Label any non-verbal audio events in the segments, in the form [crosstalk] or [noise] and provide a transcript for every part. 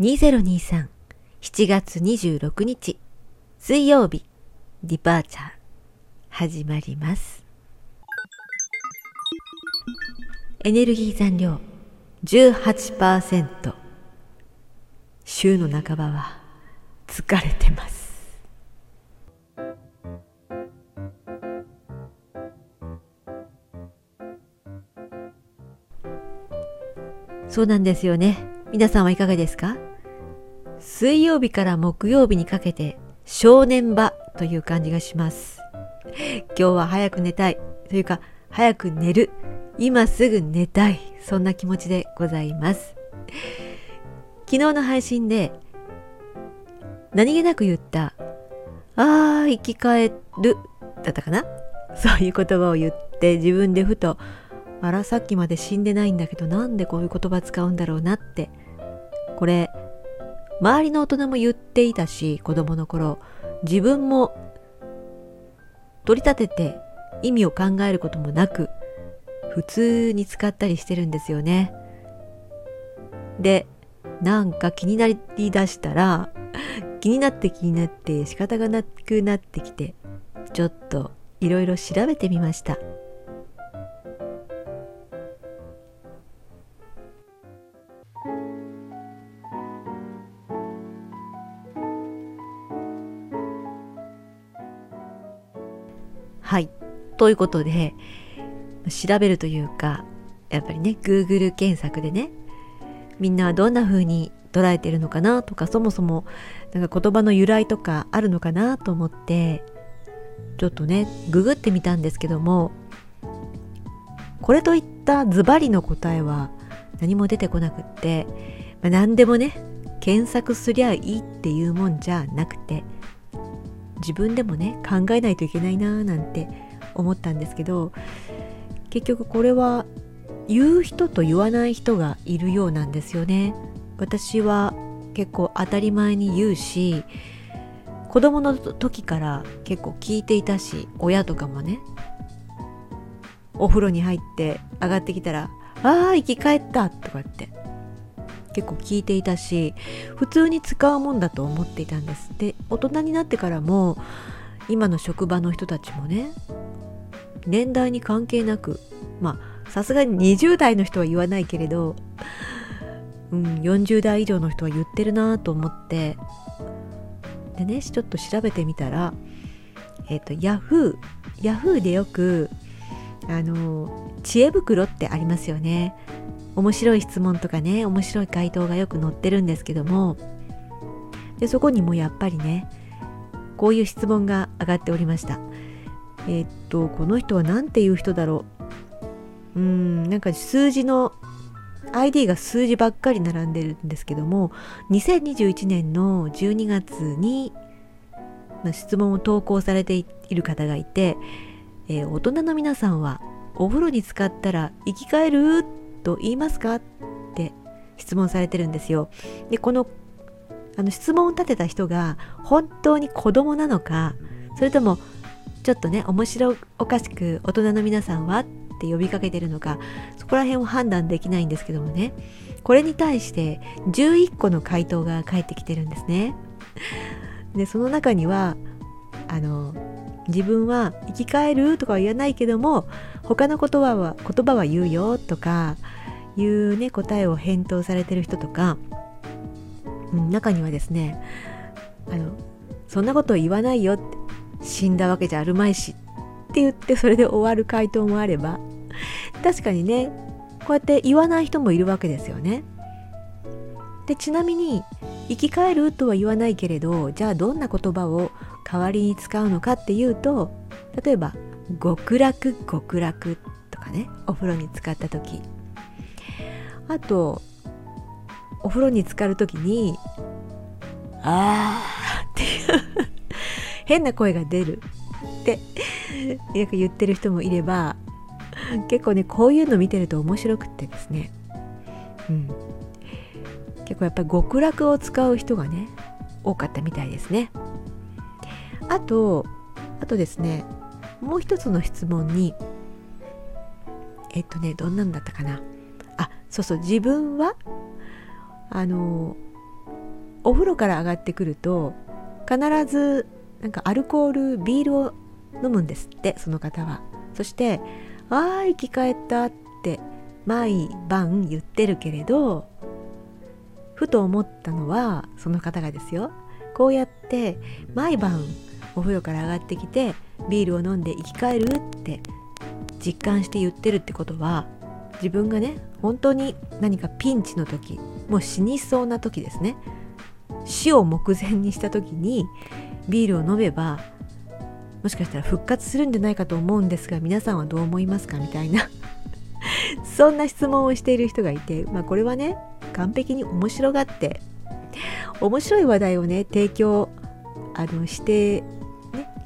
2023 7月26日水曜日ディパーチャー始まります。エネルギー残量18%週の半ばは疲れてます。そうなんですよね。皆さんはいかがですか？水曜日から木曜日にかけて正念場という感じがします。今日は早く寝たい。というか早く寝る。今すぐ寝たい。そんな気持ちでございます。昨日の配信で何気なく言ったあー生き返る。だったかな？そういう言葉を言って自分でふとあらさっきまで死んでないんだけどなんでこういう言葉使うんだろうなって。これ周りの大人も言っていたし子供の頃自分も取り立てて意味を考えることもなく普通に使ったりしてるんですよね。でなんか気になりだしたら気になって気になって仕方がなくなってきてちょっといろいろ調べてみました。はい。ということで、調べるというか、やっぱりね、Google 検索でね、みんなはどんな風に捉えてるのかなとか、そもそもなんか言葉の由来とかあるのかなと思って、ちょっとね、ググってみたんですけども、これといったズバリの答えは何も出てこなくって、まあ、何でもね、検索すりゃいいっていうもんじゃなくて、自分でもね考えないといけないなーなんて思ったんですけど結局これは言う人と言わない人がいるようなんですよね。私は結構当たり前に言うし子供の時から結構聞いていたし親とかもねお風呂に入って上がってきたら「ああ生き返った」とかって結構聞いていたし普通に使うもんだと思っていたんです。で大人になってからも今の職場の人たちもね年代に関係なくまあさすがに20代の人は言わないけれど、うん、40代以上の人は言ってるなと思ってでねちょっと調べてみたらえっ、ー、とヤフーヤフーでよくあの知恵袋ってありますよね。面白い質問とかね面白い回答がよく載ってるんですけども。でそこにもやっぱりねこういう質問が上がっておりました。えー、っとこの人は何ていう人だろう。うーんなんか数字の ID が数字ばっかり並んでるんですけども2021年の12月に質問を投稿されている方がいて、えー、大人の皆さんはお風呂に浸かったら生き返る？と言いますか？って質問されてるんですよ。でこのあの質問を立てた人が本当に子供なのか？それともちょっとね面白おかしく大人の皆さんは？って呼びかけてるのか？そこら辺を判断できないんですけどもね。これに対して11個の回答が返ってきてるんですね。でその中にはあの自分は生き返るとかは言わないけども他の言葉は言葉は言うよとかいうね答えを返答されてる人とか、うん、中にはですねあのそんなことを言わないよって死んだわけじゃあるまいしって言ってそれで終わる回答もあれば確かにねこうやって言わない人もいるわけですよね。でちなみに生き返るとは言わないけれどじゃあどんな言葉を代わりに使うのかっていうと例えば極楽極楽とかねお風呂に浸かった時。あとお風呂に浸かる時に「あー」っていう変な声が出る。ってよく言ってる人もいれば結構ねこういうの見てると面白くってですね。うん。結構やっぱり極楽を使う人がね多かったみたいですねあとあとですねもう一つの質問にえっとねどんなんだったかな。あそうそう自分はあのお風呂から上がってくると必ずなんかアルコールビールを飲むんですってその方は。そして「ああ生き返った」って毎晩言ってるけれどふと思ったのはその方がですよ。こうやって毎晩お風呂から上がってきてビールを飲んで生き返るって実感して言ってるってことは自分がね本当に何かピンチの時もう死にそうな時ですね。死を目前にした時にビールを飲めばもしかしたら復活するんじゃないかと思うんですが皆さんはどう思いますか？みたいな。[laughs] そんな質問をしている人がいてまあこれはね完璧に面白がって面白い話題をね提供あのして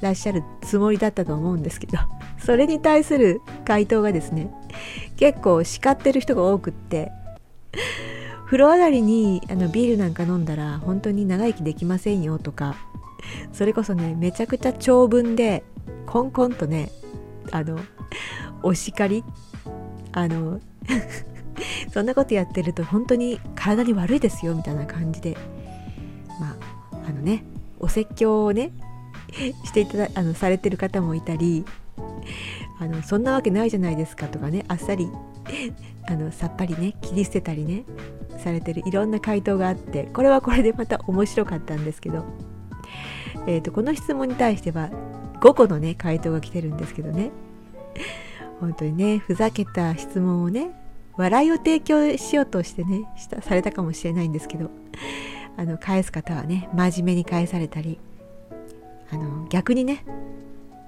らっしゃるつもりだったと思うんですけど [laughs] それに対する回答がですね結構叱ってる人が多くって [laughs] 風呂上がりにあのビールなんか飲んだら本当に長生きできませんよとかそれこそねめちゃくちゃ長文でコンコンとねあのお叱りあの [laughs] そんなことやってると本当に体に悪いですよみたいな感じでまああのねお説教をね [laughs] していただあのされてる方もいたりあのそんなわけないじゃないですかとかねあっさりあのさっぱりね切り捨てたりねされてるいろんな回答があってこれはこれでまた面白かったんですけど、えーと、この質問に対しては5個のね回答が来てるんですけどね本当にねふざけた質問をね笑いを提供しようとしてねしたされたかもしれないんですけどあの返す方はね真面目に返されたりあの逆にね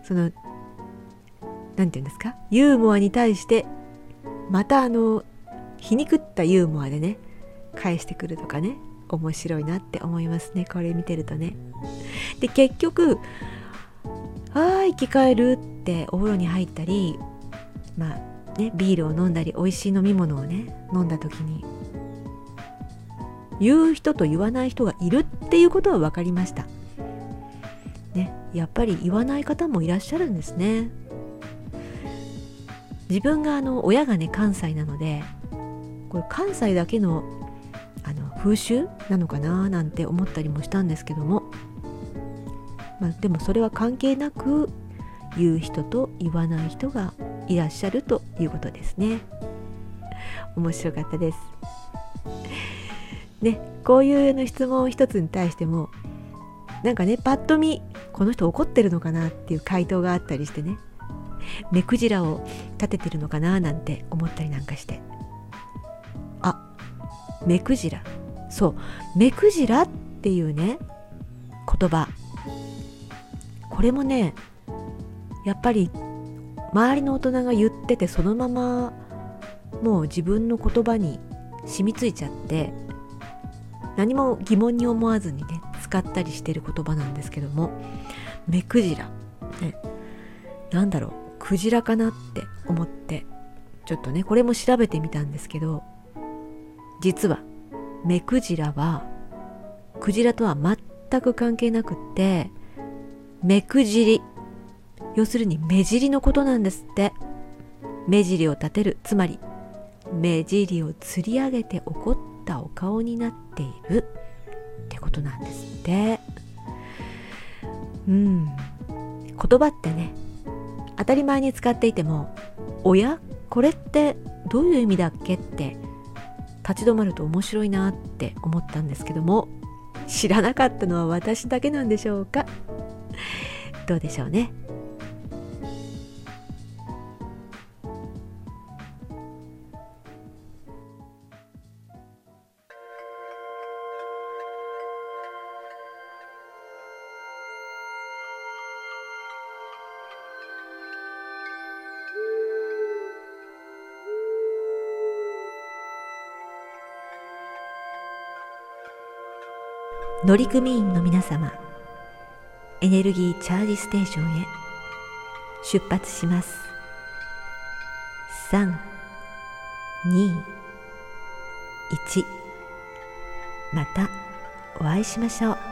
その何て言うんですか？ユーモアに対してまたあの皮肉ったユーモアでね返してくるとかね面白いなって思いますね。これ見てるとね。で結局「あー生き返る」ってお風呂に入ったりまあねビールを飲んだり美味しい飲み物をね飲んだ時に言う人と言わない人がいるっていうことは分かりました。やっぱり言わない方もいらっしゃるんですね。自分があの親がね関西なのでこれ関西だけのあの風習なのかななんて思ったりもしたんですけども、まあ、でもそれは関係なく言う人と言わない人がいらっしゃるということですね。面白かったです。ねこういうの質問一つに対してもなんかねパッと見この人怒ってるのかなっていう回答があったりしてね。目くじらを立ててるのかななんて思ったりなんかして。あ目くじら。そう。目くじらっていうね言葉。これもねやっぱり周りの大人が言っててそのままもう自分の言葉に染みついちゃって何も疑問に思わずにね使ったりしてる言葉なんですけども目くじら、ね、なんだろう。クジラかなって思ってちょっとねこれも調べてみたんですけど実は目クジラはクジラとは全く関係なくって目くじり。要するに目尻のことなんですって。目尻を立てる。つまり目尻をつり上げて怒ったお顔になっている。ってことなんですって。うん。言葉ってね当たり前に使っていても「おや？これってどういう意味だっけ?」って立ち止まると面白いなって思ったんですけども知らなかったのは私だけなんでしょうか？どうでしょうね。乗組員の皆様エネルギーチャージステーションへ出発します。321またお会いしましょう。